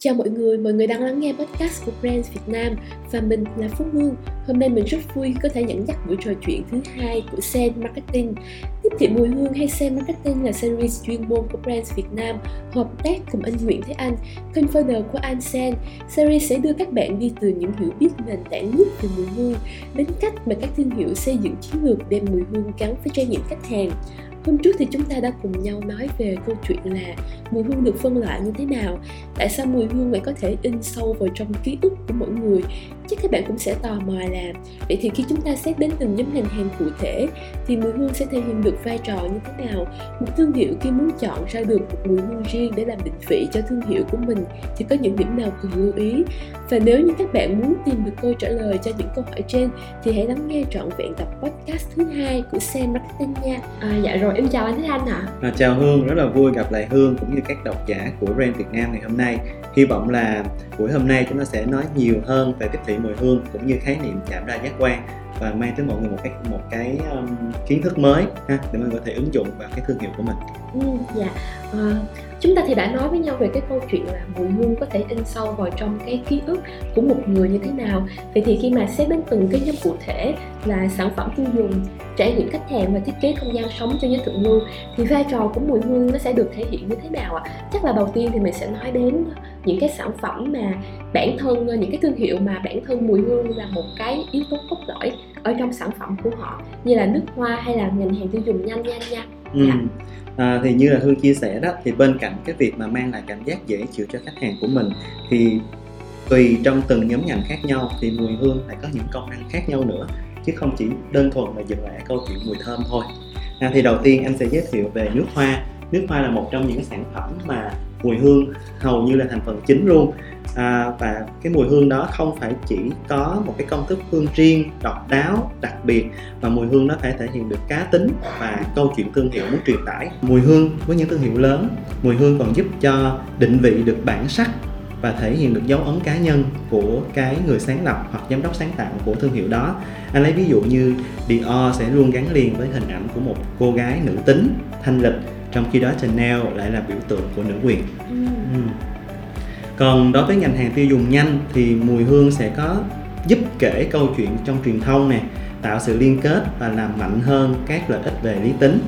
Chào mọi người, mọi người đang lắng nghe podcast của Brands Việt Nam và mình là Phúc Hương. Hôm nay mình rất vui có thể dẫn dắt buổi trò chuyện thứ hai của Sen Marketing. Tiếp thị mùi hương hay Sen Marketing là series chuyên môn của Brands Việt Nam hợp tác cùng anh Nguyễn Thế Anh, co-founder của An Sen. Series sẽ đưa các bạn đi từ những hiểu biết nền tảng nước về mùi hương đến cách mà các thương hiệu xây dựng chiến lược đem mùi hương gắn với trải nghiệm khách hàng Hôm trước thì chúng ta đã cùng nhau nói về câu chuyện là mùi hương được phân loại như thế nào. Tại sao mùi hương lại có thể in sâu vào trong ký ức của mỗi người? Chắc các bạn cũng sẽ tò mò là Vậy thì khi chúng ta xét đến từng nhóm ngành hàng cụ thể Thì mùi hương sẽ thể hiện được vai trò như thế nào? Một thương hiệu khi muốn chọn ra được một mùi hương riêng để làm định vị cho thương hiệu của mình Thì có những điểm nào cần lưu ý? Và nếu như các bạn muốn tìm được câu trả lời cho những câu hỏi trên Thì hãy lắng nghe trọn vẹn tập podcast thứ hai của Sam Marketing nha. À, Dạ rồi em chào anh Thế Anh ạ à. à, Chào Hương, rất là vui gặp lại Hương cũng như các độc giả của Brand Việt Nam ngày hôm nay Hy vọng là buổi hôm nay chúng ta sẽ nói nhiều hơn về tiếp thị mùi hương cũng như khái niệm chạm đa giác quan và mang tới mọi người một cái một cái um, kiến thức mới ha để mình có thể ứng dụng vào cái thương hiệu của mình. Ừ, dạ. À, chúng ta thì đã nói với nhau về cái câu chuyện là mùi hương có thể in sâu vào trong cái ký ức của một người như thế nào vậy thì khi mà xét đến từng cái nhóm cụ thể là sản phẩm tiêu dùng trải nghiệm khách hàng và thiết kế không gian sống cho giới thượng lưu thì vai trò của mùi hương nó sẽ được thể hiện như thế nào ạ chắc là đầu tiên thì mình sẽ nói đến những cái sản phẩm mà bản thân những cái thương hiệu mà bản thân mùi hương là một cái yếu tố cốt lõi ở trong sản phẩm của họ như là nước hoa hay là ngành hàng tiêu dùng nhanh nhanh nha ừ. dạ à, thì như là hương chia sẻ đó thì bên cạnh cái việc mà mang lại cảm giác dễ chịu cho khách hàng của mình thì tùy trong từng nhóm ngành khác nhau thì mùi hương lại có những công năng khác nhau nữa chứ không chỉ đơn thuần là dừng lại câu chuyện mùi thơm thôi. À, thì đầu tiên anh sẽ giới thiệu về nước hoa. Nước hoa là một trong những sản phẩm mà mùi hương hầu như là thành phần chính luôn à, và cái mùi hương đó không phải chỉ có một cái công thức hương riêng độc đáo đặc biệt mà mùi hương nó phải thể hiện được cá tính và câu chuyện thương hiệu muốn truyền tải mùi hương với những thương hiệu lớn mùi hương còn giúp cho định vị được bản sắc và thể hiện được dấu ấn cá nhân của cái người sáng lập hoặc giám đốc sáng tạo của thương hiệu đó anh lấy ví dụ như Dior sẽ luôn gắn liền với hình ảnh của một cô gái nữ tính thanh lịch trong khi đó Chanel lại là biểu tượng của nữ quyền ừ. Ừ còn đối với ngành hàng tiêu dùng nhanh thì mùi hương sẽ có giúp kể câu chuyện trong truyền thông nè tạo sự liên kết và làm mạnh hơn các lợi ích về lý tính.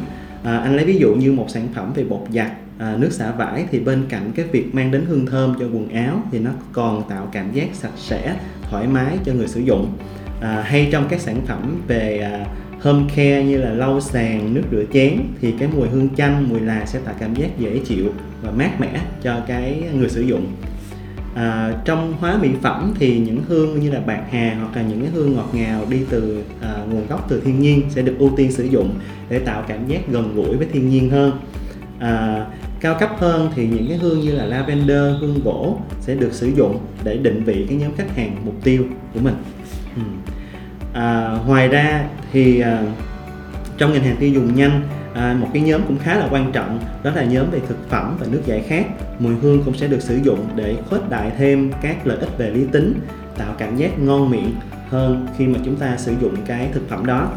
À, anh lấy ví dụ như một sản phẩm về bột giặt à, nước xả vải thì bên cạnh cái việc mang đến hương thơm cho quần áo thì nó còn tạo cảm giác sạch sẽ thoải mái cho người sử dụng. À, hay trong các sản phẩm về à, home care như là lau sàn nước rửa chén thì cái mùi hương chanh mùi là sẽ tạo cảm giác dễ chịu và mát mẻ cho cái người sử dụng à, trong hóa mỹ phẩm thì những hương như là bạc hà hoặc là những cái hương ngọt ngào đi từ à, nguồn gốc từ thiên nhiên sẽ được ưu tiên sử dụng để tạo cảm giác gần gũi với thiên nhiên hơn. À, cao cấp hơn thì những cái hương như là lavender hương gỗ sẽ được sử dụng để định vị cái nhóm khách hàng mục tiêu của mình. Ừ. à, ngoài ra thì à, trong ngành hàng tiêu dùng nhanh à, một cái nhóm cũng khá là quan trọng đó là nhóm về thực phẩm và nước giải khát mùi hương cũng sẽ được sử dụng để khuếch đại thêm các lợi ích về lý tính tạo cảm giác ngon miệng hơn khi mà chúng ta sử dụng cái thực phẩm đó.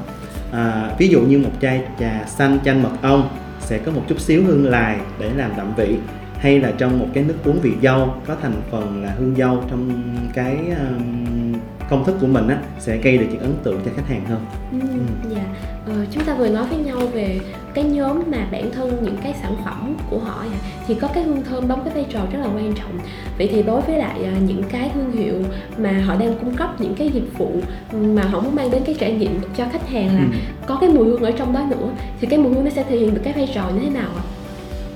À, ví dụ như một chai trà xanh chanh mật ong sẽ có một chút xíu hương lài để làm đậm vị hay là trong một cái nước uống vị dâu có thành phần là hương dâu trong cái um, công thức của mình á sẽ gây được những ấn tượng cho khách hàng hơn. Ừ, ừ. Dạ, ờ, chúng ta vừa nói với nhau về cái nhóm mà bản thân những cái sản phẩm của họ thì có cái hương thơm đóng cái vai trò rất là quan trọng. Vậy thì đối với lại uh, những cái thương hiệu mà họ đang cung cấp những cái dịch vụ mà họ muốn mang đến cái trải nghiệm cho khách hàng là ừ. có cái mùi hương ở trong đó nữa thì cái mùi hương nó sẽ thể hiện được cái vai trò như thế nào ạ?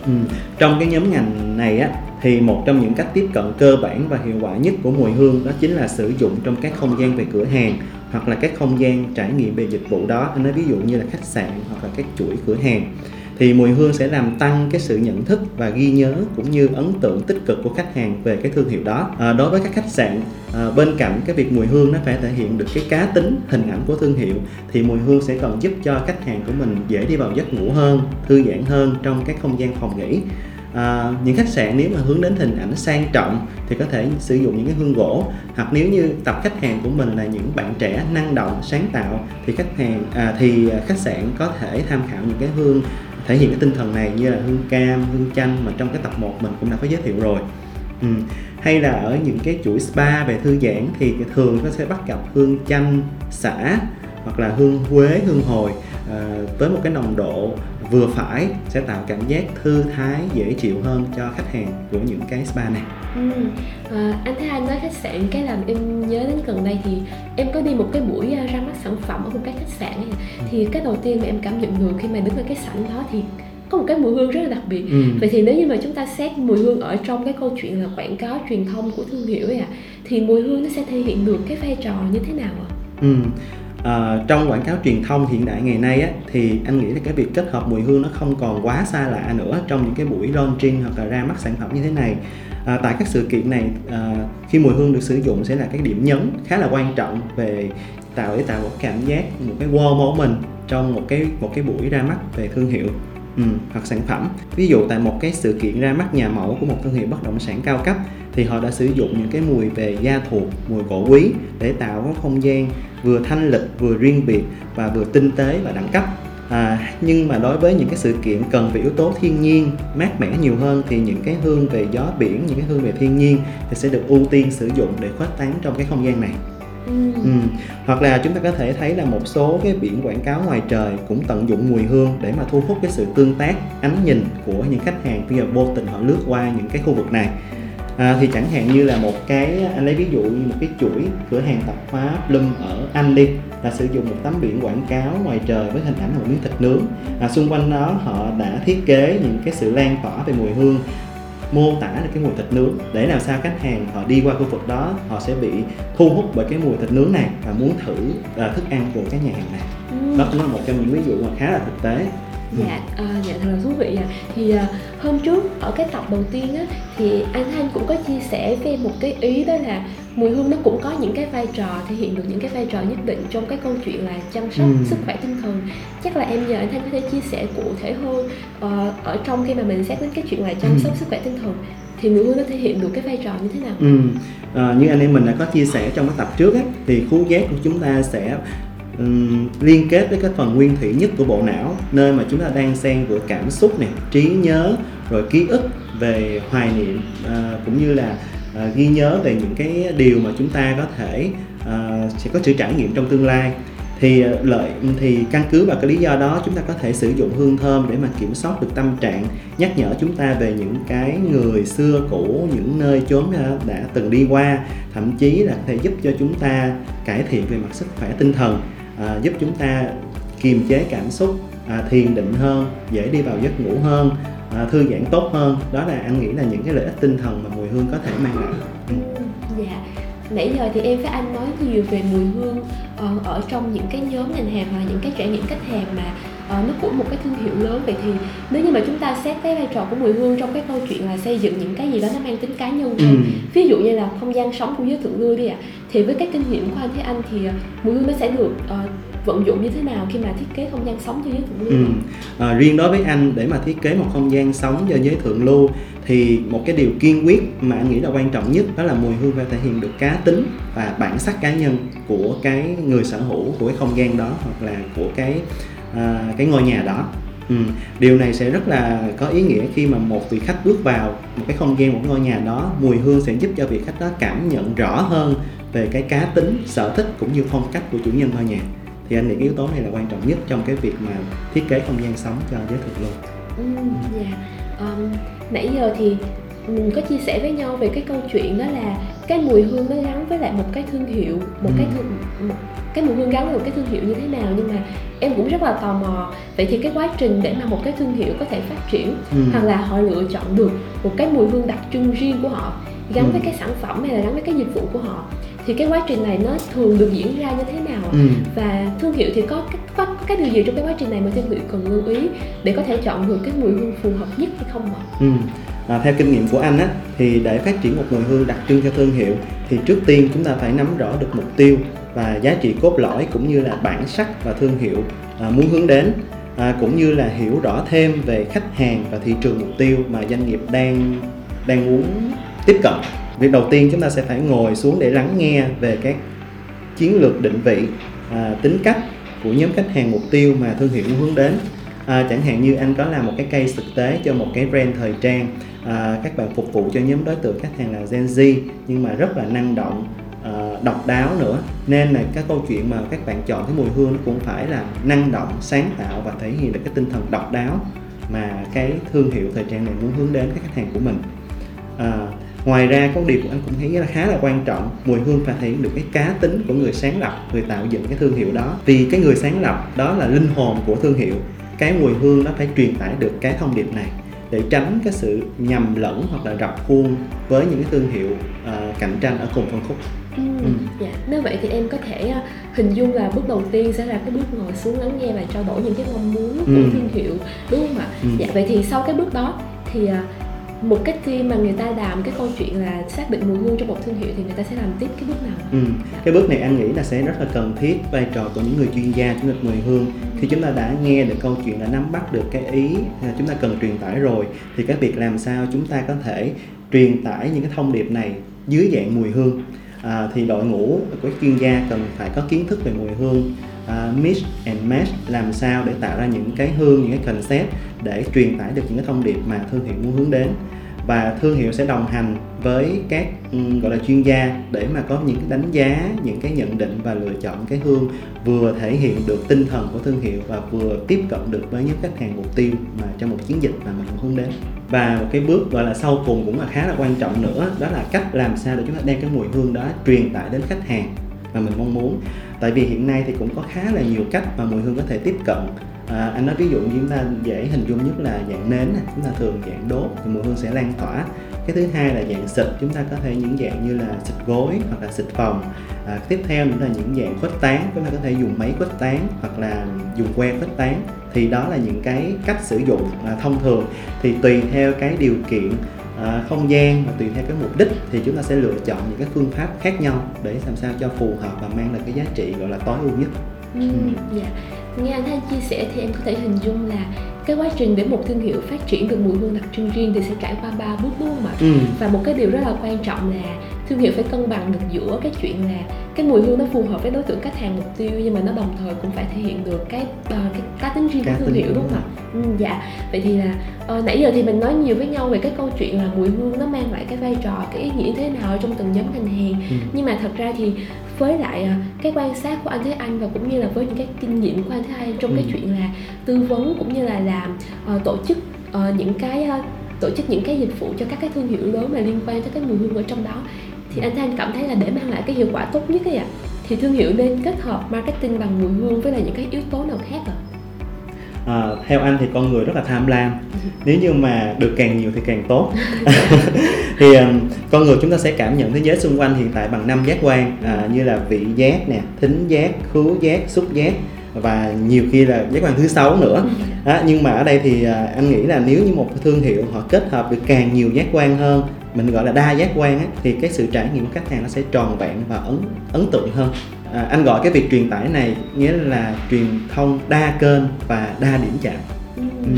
Ừ. Trong cái nhóm ngành này á, thì một trong những cách tiếp cận cơ bản và hiệu quả nhất của mùi hương đó chính là sử dụng trong các không gian về cửa hàng hoặc là các không gian trải nghiệm về dịch vụ đó anh nói ví dụ như là khách sạn hoặc là các chuỗi cửa hàng thì mùi hương sẽ làm tăng cái sự nhận thức và ghi nhớ cũng như ấn tượng tích cực của khách hàng về cái thương hiệu đó. À, đối với các khách sạn à, bên cạnh cái việc mùi hương nó phải thể hiện được cái cá tính hình ảnh của thương hiệu thì mùi hương sẽ còn giúp cho khách hàng của mình dễ đi vào giấc ngủ hơn thư giãn hơn trong cái không gian phòng nghỉ. À, những khách sạn nếu mà hướng đến hình ảnh sang trọng thì có thể sử dụng những cái hương gỗ hoặc nếu như tập khách hàng của mình là những bạn trẻ năng động sáng tạo thì khách hàng à, thì khách sạn có thể tham khảo những cái hương thể hiện cái tinh thần này như là hương cam hương chanh mà trong cái tập 1 mình cũng đã có giới thiệu rồi ừ. hay là ở những cái chuỗi spa về thư giãn thì thường nó sẽ bắt gặp hương chanh xả hoặc là hương quế hương hồi ờ, à, với một cái nồng độ vừa phải sẽ tạo cảm giác thư thái dễ chịu hơn cho khách hàng của những cái spa này ừ. à, anh thấy anh nói khách sạn cái làm em nhớ đến gần đây thì em có đi một cái buổi à, ra mắt sản phẩm ở một cái khách sạn ấy. thì cái đầu tiên mà em cảm nhận được khi mà đứng ở cái sảnh đó thì có một cái mùi hương rất là đặc biệt ừ. vậy thì nếu như mà chúng ta xét mùi hương ở trong cái câu chuyện là quảng cáo truyền thông của thương hiệu ấy à thì mùi hương nó sẽ thể hiện được cái vai trò như thế nào ạ à? ừ à, trong quảng cáo truyền thông hiện đại ngày nay á, thì anh nghĩ là cái việc kết hợp mùi hương nó không còn quá xa lạ nữa trong những cái buổi launching hoặc là ra mắt sản phẩm như thế này. À, tại các sự kiện này à, khi mùi hương được sử dụng sẽ là cái điểm nhấn khá là quan trọng về tạo để tạo một cảm giác một cái wow moment trong một cái một cái buổi ra mắt về thương hiệu ừ, hoặc sản phẩm. Ví dụ tại một cái sự kiện ra mắt nhà mẫu của một thương hiệu bất động sản cao cấp thì họ đã sử dụng những cái mùi về gia thuộc mùi gỗ quý để tạo cái không gian vừa thanh lịch vừa riêng biệt và vừa tinh tế và đẳng cấp. À, nhưng mà đối với những cái sự kiện cần về yếu tố thiên nhiên mát mẻ nhiều hơn thì những cái hương về gió biển những cái hương về thiên nhiên thì sẽ được ưu tiên sử dụng để khuếch tán trong cái không gian này. Ừ. ừ. hoặc là chúng ta có thể thấy là một số cái biển quảng cáo ngoài trời cũng tận dụng mùi hương để mà thu hút cái sự tương tác ánh nhìn của những khách hàng khi mà vô tình họ lướt qua những cái khu vực này à, thì chẳng hạn như là một cái anh lấy ví dụ như một cái chuỗi cửa hàng tạp hóa Plum ở Anh đi là sử dụng một tấm biển quảng cáo ngoài trời với hình ảnh một miếng thịt nướng à, xung quanh đó họ đã thiết kế những cái sự lan tỏa về mùi hương mô tả được cái mùi thịt nướng. Để làm sao khách hàng họ đi qua khu vực đó họ sẽ bị thu hút bởi cái mùi thịt nướng này và muốn thử uh, thức ăn của cái nhà hàng này. Ừ. đó cũng là một trong những ví dụ mà khá là thực tế dạ à, dạ thật là thú vị à thì à, hôm trước ở cái tập đầu tiên á thì anh Thanh cũng có chia sẻ em một cái ý đó là mùi hương nó cũng có những cái vai trò thể hiện được những cái vai trò nhất định trong cái câu chuyện là chăm sóc ừ. sức khỏe tinh thần chắc là em nhờ anh Thanh có thể chia sẻ cụ thể hơn uh, ở trong khi mà mình xét đến cái chuyện là chăm ừ. sóc sức khỏe tinh thần thì mùi hương nó thể hiện được cái vai trò như thế nào? Ừ. À, như anh em mình đã có chia sẻ trong cái tập trước á, thì khứu giác của chúng ta sẽ um, liên kết với cái phần nguyên thủy nhất của bộ não nơi mà chúng ta đang xen giữa cảm xúc này trí nhớ rồi ký ức về hoài niệm uh, cũng như là uh, ghi nhớ về những cái điều mà chúng ta có thể uh, sẽ có sự trải nghiệm trong tương lai. Thì lợi thì căn cứ vào cái lý do đó chúng ta có thể sử dụng hương thơm để mà kiểm soát được tâm trạng nhắc nhở chúng ta về những cái người xưa cũ những nơi chốn đã từng đi qua thậm chí là có thể giúp cho chúng ta cải thiện về mặt sức khỏe tinh thần à, giúp chúng ta kiềm chế cảm xúc à, thiền định hơn dễ đi vào giấc ngủ hơn à, thư giãn tốt hơn. Đó là anh nghĩ là những cái lợi ích tinh thần mà mùi hương có thể mang lại. Ừ. Dạ. Nãy giờ thì em với anh nói nhiều về mùi hương ờ, ở trong những cái nhóm ngành hàng hoặc là những cái trải nghiệm khách hàng mà uh, nó của một cái thương hiệu lớn vậy thì nếu như mà chúng ta xét cái vai trò của mùi hương trong cái câu chuyện là xây dựng những cái gì đó nó mang tính cá nhân hơn ừ. ví dụ như là không gian sống của giới thượng lưu đi ạ à, thì với cái kinh nghiệm của anh thế anh thì uh, mùi hương nó sẽ được uh, vận dụng như thế nào khi mà thiết kế không gian sống cho giới thượng lưu? Ừ. À, riêng đối với anh để mà thiết kế một không gian sống cho giới thượng lưu thì một cái điều kiên quyết mà anh nghĩ là quan trọng nhất đó là mùi hương phải thể hiện được cá tính và bản sắc cá nhân của cái người sở hữu của cái không gian đó hoặc là của cái à, cái ngôi nhà đó Ừ. Điều này sẽ rất là có ý nghĩa khi mà một vị khách bước vào một cái không gian một ngôi nhà đó mùi hương sẽ giúp cho vị khách đó cảm nhận rõ hơn về cái cá tính sở thích cũng như phong cách của chủ nhân ngôi nhà thì anh nghĩ yếu tố này là quan trọng nhất trong cái việc mà thiết kế không gian sống cho giới thực luôn. Ừ, dạ. yeah. um, nãy giờ thì mình có chia sẻ với nhau về cái câu chuyện đó là cái mùi hương nó gắn với lại một cái thương hiệu một ừ. cái thương một cái mùi hương gắn với một cái thương hiệu như thế nào nhưng mà em cũng rất là tò mò vậy thì cái quá trình để mà một cái thương hiệu có thể phát triển ừ. hoặc là họ lựa chọn được một cái mùi hương đặc trưng riêng của họ gắn ừ. với cái sản phẩm hay là gắn với cái dịch vụ của họ thì cái quá trình này nó thường được diễn ra như thế nào ừ. và thương hiệu thì có cái có, có cái điều gì trong cái quá trình này mà thương hiệu cần lưu ý để có thể chọn được cái mùi hương phù hợp nhất hay không ạ? Ừ. À, theo kinh nghiệm của anh á thì để phát triển một mùi hương đặc trưng cho thương hiệu thì trước tiên chúng ta phải nắm rõ được mục tiêu và giá trị cốt lõi cũng như là bản sắc và thương hiệu à, muốn hướng đến à, cũng như là hiểu rõ thêm về khách hàng và thị trường mục tiêu mà doanh nghiệp đang đang muốn tiếp cận. Việc đầu tiên chúng ta sẽ phải ngồi xuống để lắng nghe về các chiến lược định vị à, tính cách của nhóm khách hàng mục tiêu mà thương hiệu muốn hướng đến à, chẳng hạn như anh có làm một cái case thực tế cho một cái brand thời trang à, các bạn phục vụ cho nhóm đối tượng khách hàng là Gen Z nhưng mà rất là năng động à, độc đáo nữa. Nên là cái câu chuyện mà các bạn chọn cái mùi hương nó cũng phải là năng động sáng tạo và thể hiện được cái tinh thần độc đáo mà cái thương hiệu thời trang này muốn hướng đến các khách hàng của mình. À, ngoài ra có điều của anh cũng thấy là khá là quan trọng mùi hương phải thể hiện được cái cá tính của người sáng lập người tạo dựng cái thương hiệu đó. Vì cái người sáng lập đó là linh hồn của thương hiệu cái mùi hương nó phải truyền tải được cái thông điệp này để tránh cái sự nhầm lẫn hoặc là rập khuôn với những cái thương hiệu uh, cạnh tranh ở cùng phân khúc Ừ. ừ. Dạ. Nếu vậy thì em có thể uh, hình dung là bước đầu tiên sẽ là cái bước ngồi xuống lắng nghe và trao đổi những cái mong muốn của ừ. thương hiệu đúng không ạ? Ừ. Dạ vậy thì sau cái bước đó thì uh, một cách khi mà người ta làm cái câu chuyện là xác định mùi hương cho một thương hiệu thì người ta sẽ làm tiếp cái bước nào? Ừ. Cái bước này anh nghĩ là sẽ rất là cần thiết vai trò của những người chuyên gia trong lĩnh mùi hương khi chúng ta đã nghe được câu chuyện là nắm bắt được cái ý à, chúng ta cần truyền tải rồi thì cái việc làm sao chúng ta có thể truyền tải những cái thông điệp này dưới dạng mùi hương à, thì đội ngũ của chuyên gia cần phải có kiến thức về mùi hương À, uh, mix and match làm sao để tạo ra những cái hương những cái concept để truyền tải được những cái thông điệp mà thương hiệu muốn hướng đến. Và thương hiệu sẽ đồng hành với các um, gọi là chuyên gia để mà có những cái đánh giá những cái nhận định và lựa chọn cái hương vừa thể hiện được tinh thần của thương hiệu và vừa tiếp cận được với những khách hàng mục tiêu mà trong một chiến dịch mà mình hướng đến. Và một cái bước gọi là sau cùng cũng là khá là quan trọng nữa đó là cách làm sao để chúng ta đem cái mùi hương đó truyền tải đến khách hàng mà mình mong muốn. Tại vì hiện nay thì cũng có khá là nhiều cách mà mùi hương có thể tiếp cận. À, anh nói ví dụ như chúng ta dễ hình dung nhất là dạng nến chúng ta thường dạng đốt thì mùi hương sẽ lan tỏa. Cái thứ hai là dạng xịt chúng ta có thể những dạng như là xịt gối hoặc là xịt phòng à, tiếp theo nữa là những dạng khuếch tán chúng ta có thể dùng máy khuếch tán hoặc là dùng que khuếch tán. Thì đó là những cái cách sử dụng à, thông thường. Thì tùy theo cái điều kiện à, không gian và tùy theo cái mục đích thì chúng ta sẽ lựa chọn những cái phương pháp khác nhau để làm sao cho phù hợp và mang lại cái giá trị gọi là tối ưu nhất. Ừ, ừ. Dạ. Nghe anh Thanh chia sẻ thì em có thể hình dung là cái quá trình để một thương hiệu phát triển được mùi hương đặc trưng riêng thì sẽ trải qua ba bước đúng không ạ? Ừ. Và một cái điều rất là quan trọng là thương hiệu phải cân bằng được giữa cái chuyện là cái mùi hương nó phù hợp với đối tượng khách hàng mục tiêu nhưng mà nó đồng thời cũng phải thể hiện được cái uh, cái cá tính riêng của thương hiệu đúng không ạ? Ừ, dạ. Vậy thì là uh, nãy giờ thì mình nói nhiều với nhau về cái câu chuyện là mùi hương nó mang lại cái vai trò cái ý nghĩa thế nào trong từng nhóm ngành hàng. Ừ. Nhưng mà thật ra thì với lại uh, cái quan sát của anh Thế Anh và cũng như là với những cái kinh nghiệm của anh Thế Anh trong ừ. cái chuyện là tư vấn cũng như là làm uh, tổ chức uh, những cái uh, tổ chức những cái dịch vụ cho các cái thương hiệu lớn mà liên quan tới cái mùi hương ở trong đó thì anh Thanh cảm thấy là để mang lại cái hiệu quả tốt nhất ấy ạ. Thì thương hiệu nên kết hợp marketing bằng mùi hương với lại những cái yếu tố nào khác ạ? À, theo anh thì con người rất là tham lam. Nếu như mà được càng nhiều thì càng tốt. Thì um, con người chúng ta sẽ cảm nhận thế giới xung quanh hiện tại bằng năm giác quan à, như là vị giác nè thính giác khứu giác xúc giác và nhiều khi là giác quan thứ sáu nữa. À, nhưng mà ở đây thì à, anh nghĩ là nếu như một thương hiệu họ kết hợp được càng nhiều giác quan hơn mình gọi là đa giác quan á, thì cái sự trải nghiệm của khách hàng nó sẽ tròn vẹn và ấn ấn tượng hơn à, anh gọi cái việc truyền tải này nghĩa là truyền thông đa kênh và đa điểm chạm ừ. Ừ.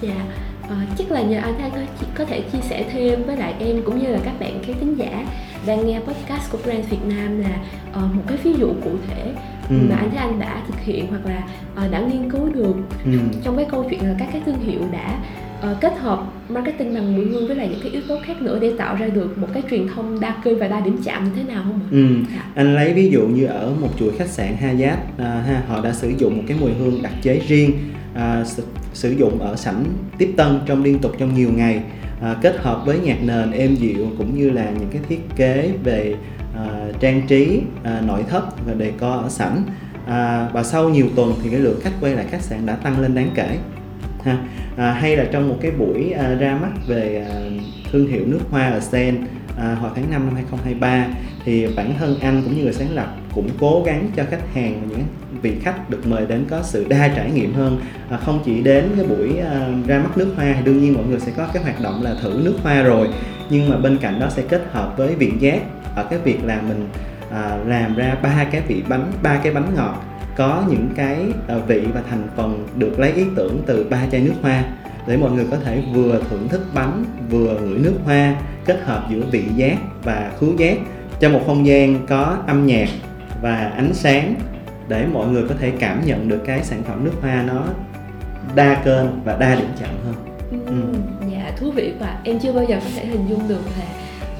dạ à, chắc là nhờ anh Thanh có, có thể chia sẻ thêm với lại em cũng như là các bạn khán thính giả đang nghe podcast của Brand Việt Nam là uh, một cái ví dụ cụ thể ừ. mà anh thấy anh đã thực hiện hoặc là uh, đã nghiên cứu được ừ. trong cái câu chuyện là các cái thương hiệu đã uh, kết hợp marketing bằng mùi hương với lại những cái yếu tố khác nữa để tạo ra được một cái truyền thông đa kênh và đa điểm chạm như thế nào không ạ? Ừ. Dạ. Anh lấy ví dụ như ở một chuỗi khách sạn Hyatt à, ha, họ đã sử dụng một cái mùi hương đặc chế riêng à, sử, sử dụng ở sảnh tiếp tân trong liên tục trong nhiều ngày à, kết hợp với nhạc nền êm dịu cũng như là những cái thiết kế về à, trang trí à, nội thất và đề co ở sảnh à, và sau nhiều tuần thì cái lượng khách quay lại khách sạn đã tăng lên đáng kể ha. À, hay là trong một cái buổi à, ra mắt về à, thương hiệu nước hoa ở Sen à, hồi tháng 5 năm 2023 thì bản thân anh cũng như người sáng lập cũng cố gắng cho khách hàng những vị khách được mời đến có sự đa trải nghiệm hơn. À, không chỉ đến cái buổi à, ra mắt nước hoa thì đương nhiên mọi người sẽ có cái hoạt động là thử nước hoa rồi nhưng mà bên cạnh đó sẽ kết hợp với vị giác ở cái việc là mình à, làm ra ba cái vị bánh ba cái bánh ngọt có những cái ờ, vị và thành phần được lấy ý tưởng từ ba chai nước hoa để mọi người có thể vừa thưởng thức bánh, vừa ngửi nước hoa kết hợp giữa vị giác và khứu giác cho một không gian có âm nhạc và ánh sáng để mọi người có thể cảm nhận được cái sản phẩm nước hoa nó đa kênh và đa điểm chạm hơn ừ. dạ thú vị quá em chưa bao giờ có thể hình dung được là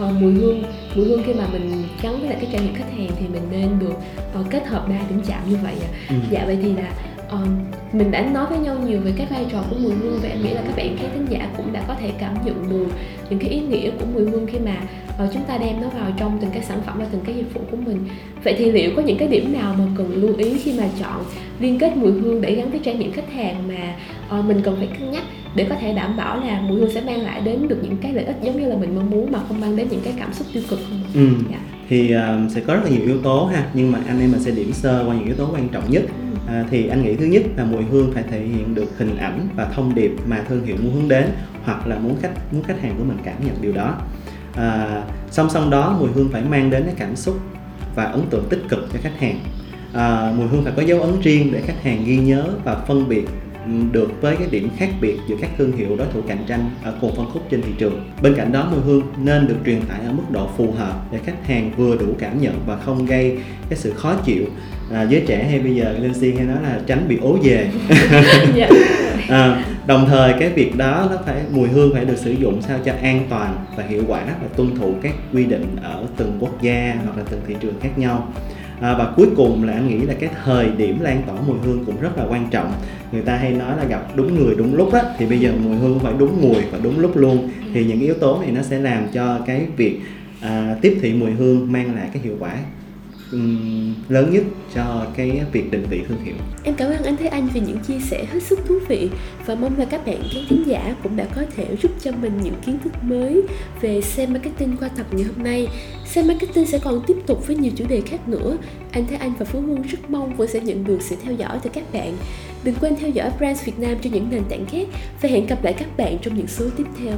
uh, mùi hương mùi hương khi mà mình gắn với lại cái trải nghiệm khách hàng thì mình nên được uh, kết hợp đa điểm chạm như vậy à. ừ. dạ vậy thì là uh, mình đã nói với nhau nhiều về cái vai trò của mùi hương và em nghĩ là các bạn khán thính giả cũng đã có thể cảm nhận được những cái ý nghĩa của mùi hương khi mà uh, chúng ta đem nó vào trong từng cái sản phẩm và từng cái dịch vụ của mình vậy thì liệu có những cái điểm nào mà cần lưu ý khi mà chọn liên kết mùi hương để gắn với trải nghiệm khách hàng mà uh, mình cần phải cân nhắc để có thể đảm bảo là mùi hương sẽ mang lại đến được những cái lợi ích giống như là mình mong muốn mà không mang đến những cái cảm xúc tiêu cực không? Ừ. Dạ. Thì uh, sẽ có rất là nhiều yếu tố ha, nhưng mà anh em mình sẽ điểm sơ qua những yếu tố quan trọng nhất. Ừ à, thì anh nghĩ thứ nhất là mùi hương phải thể hiện được hình ảnh và thông điệp mà thương hiệu muốn hướng đến hoặc là muốn khách muốn khách hàng của mình cảm nhận điều đó. À, song song đó mùi hương phải mang đến cái cảm xúc và ấn tượng tích cực cho khách hàng. À, mùi hương phải có dấu ấn riêng để khách hàng ghi nhớ và phân biệt được với cái điểm khác biệt giữa các thương hiệu đối thủ cạnh tranh ở cùng phân khúc trên thị trường. Bên cạnh đó mùi hương nên được truyền tải ở mức độ phù hợp để khách hàng vừa đủ cảm nhận và không gây cái sự khó chịu. À, giới trẻ hay bây giờ lên hay nói là tránh bị ố về. Dạ. à, đồng thời cái việc đó nó phải mùi hương phải được sử dụng sao cho an toàn và hiệu quả và tuân thủ các quy định ở từng quốc gia hoặc là từng thị trường khác nhau à, và cuối cùng là anh nghĩ là cái thời điểm lan tỏa mùi hương cũng rất là quan trọng. Người ta hay nói là gặp đúng người đúng lúc đó thì bây giờ mùi hương phải đúng mùi và đúng lúc luôn. Thì những yếu tố này nó sẽ làm cho cái việc à, tiếp thị mùi hương mang lại cái hiệu quả um, lớn nhất cho cái việc định vị thương hiệu. Em cảm ơn anh Thế Anh vì những chia sẻ hết sức thú vị và mong là các bạn khán thính giả cũng đã có thể giúp cho mình những kiến thức mới về xe marketing qua tập ngày hôm nay. Xe marketing sẽ còn tiếp tục với nhiều chủ đề khác nữa. Anh Thế Anh và Phú Quân rất mong vẫn sẽ nhận được sự theo dõi từ các bạn. Đừng quên theo dõi Brands Việt Nam trên những nền tảng khác và hẹn gặp lại các bạn trong những số tiếp theo.